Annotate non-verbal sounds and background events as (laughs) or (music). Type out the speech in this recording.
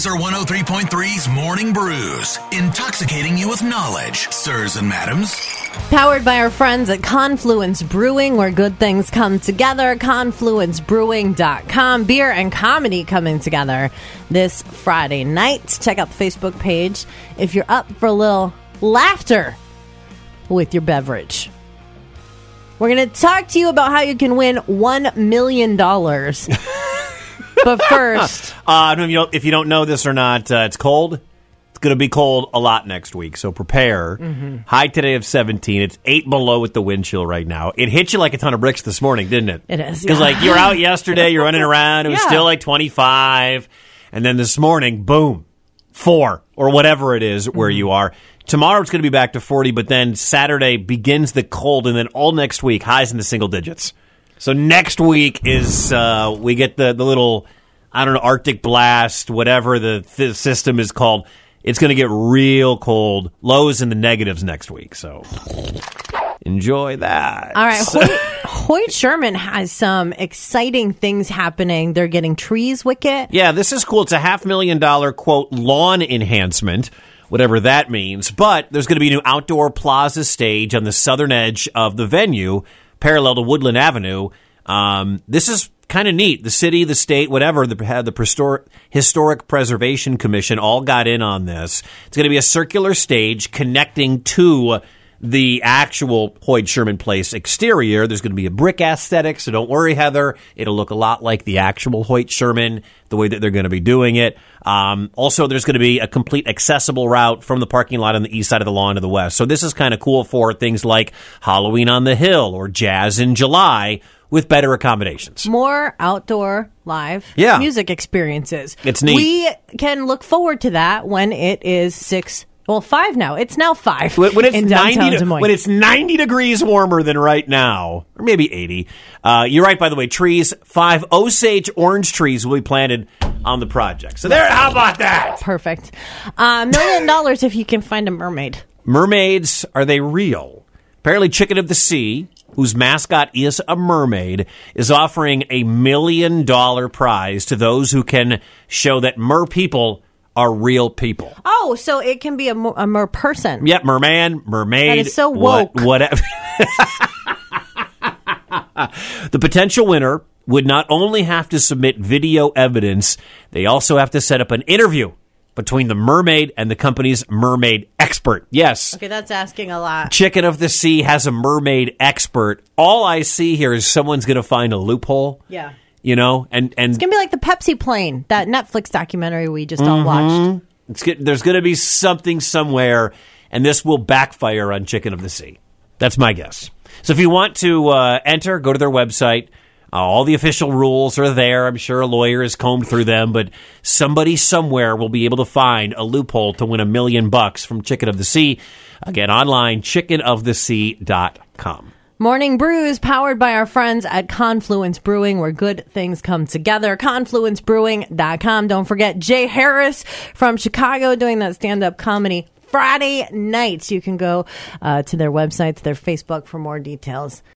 Lazer 103.3's Morning Brews, intoxicating you with knowledge, sirs and madams. Powered by our friends at Confluence Brewing, where good things come together. ConfluenceBrewing.com. Beer and comedy coming together this Friday night. Check out the Facebook page if you're up for a little laughter with your beverage. We're going to talk to you about how you can win $1 million. (laughs) but first, (laughs) Uh, I don't know if you don't, if you don't know this or not, uh, it's cold. It's going to be cold a lot next week, so prepare. Mm-hmm. High today of 17. It's 8 below with the wind chill right now. It hit you like a ton of bricks this morning, didn't it? It is, Because, yeah. like, you were out (laughs) yesterday, you're running around, it was Yeah. still like 25. And then this morning, boom, 4 or whatever it is where Mm-hmm. you are. Tomorrow it's going to be back to 40, but then Saturday begins the cold, and then all next week, highs in the single digits. So next week is uh, we get the the little I don't know Arctic blast, whatever the th- system is called. It's going to get real cold, lows in the negatives next week. So enjoy that. all right, (laughs) Hoyt, Hoyt Sherman has some exciting things happening. They're getting trees wicket. Yeah, this is cool. It's a half million dollar quote lawn enhancement, whatever that means. But there's going to be a new outdoor plaza stage on the southern edge of the venue, parallel to Woodland Avenue. Um, this is kind of neat. The city, the state, whatever, the, the Historic Preservation Commission all got in on this. It's going to be a circular stage connecting to the actual Hoyt Sherman Place exterior. There's going to be a brick aesthetic, so don't worry, Heather. It'll look a lot like the actual Hoyt Sherman, the way that they're going to be doing it. Um, also, there's going to be a complete accessible route from the parking lot on the east side of the lawn to the west. So this is kind of cool for things like Halloween on the Hill or Jazz in July with better accommodations. More outdoor live Yeah. music experiences. It's neat. We can look forward to that when it is six. Well, five now. It's now five When, it's in downtown 90 Des Moines. when it's 90 degrees warmer than right now, or maybe 80. Uh, you're right, by the way. Trees, five Osage orange trees will be planted on the project. So there, how about that? Perfect. A million dollars if you can find a mermaid. Mermaids, are they real? Apparently, Chicken of the Sea, whose mascot is a mermaid, is offering a million dollar prize to those who can show that mer people are real people. Oh, so it can be a, mer- a mer person. Yep, merman, mermaid. That is so what- woke. Whatever. the potential winner would not only have to submit video evidence, they also have to set up an interview between the mermaid and the company's mermaid expert. Yes. Okay, that's asking a lot. Chicken of the Sea has a mermaid expert. All I see here is someone's going to find a loophole. Yeah. You know, and and It's gonna be like the Pepsi plane, that Netflix documentary we just Mm-hmm. all watched. It's get, there's going to be something somewhere, and this will backfire on Chicken of the Sea. That's my guess. So if you want to uh, enter, go to their website. Uh, all the official rules are there. I'm sure a lawyer has combed through them, but somebody somewhere will be able to find a loophole to win a million bucks from Chicken of the Sea. Again, online, chickenofthesea.com. Morning Brews, powered by our friends at Confluence Brewing, where good things come together. ConfluenceBrewing.com. Don't forget Jay Harris from Chicago doing that stand up comedy Friday nights. You can go uh, to their websites, their Facebook for more details.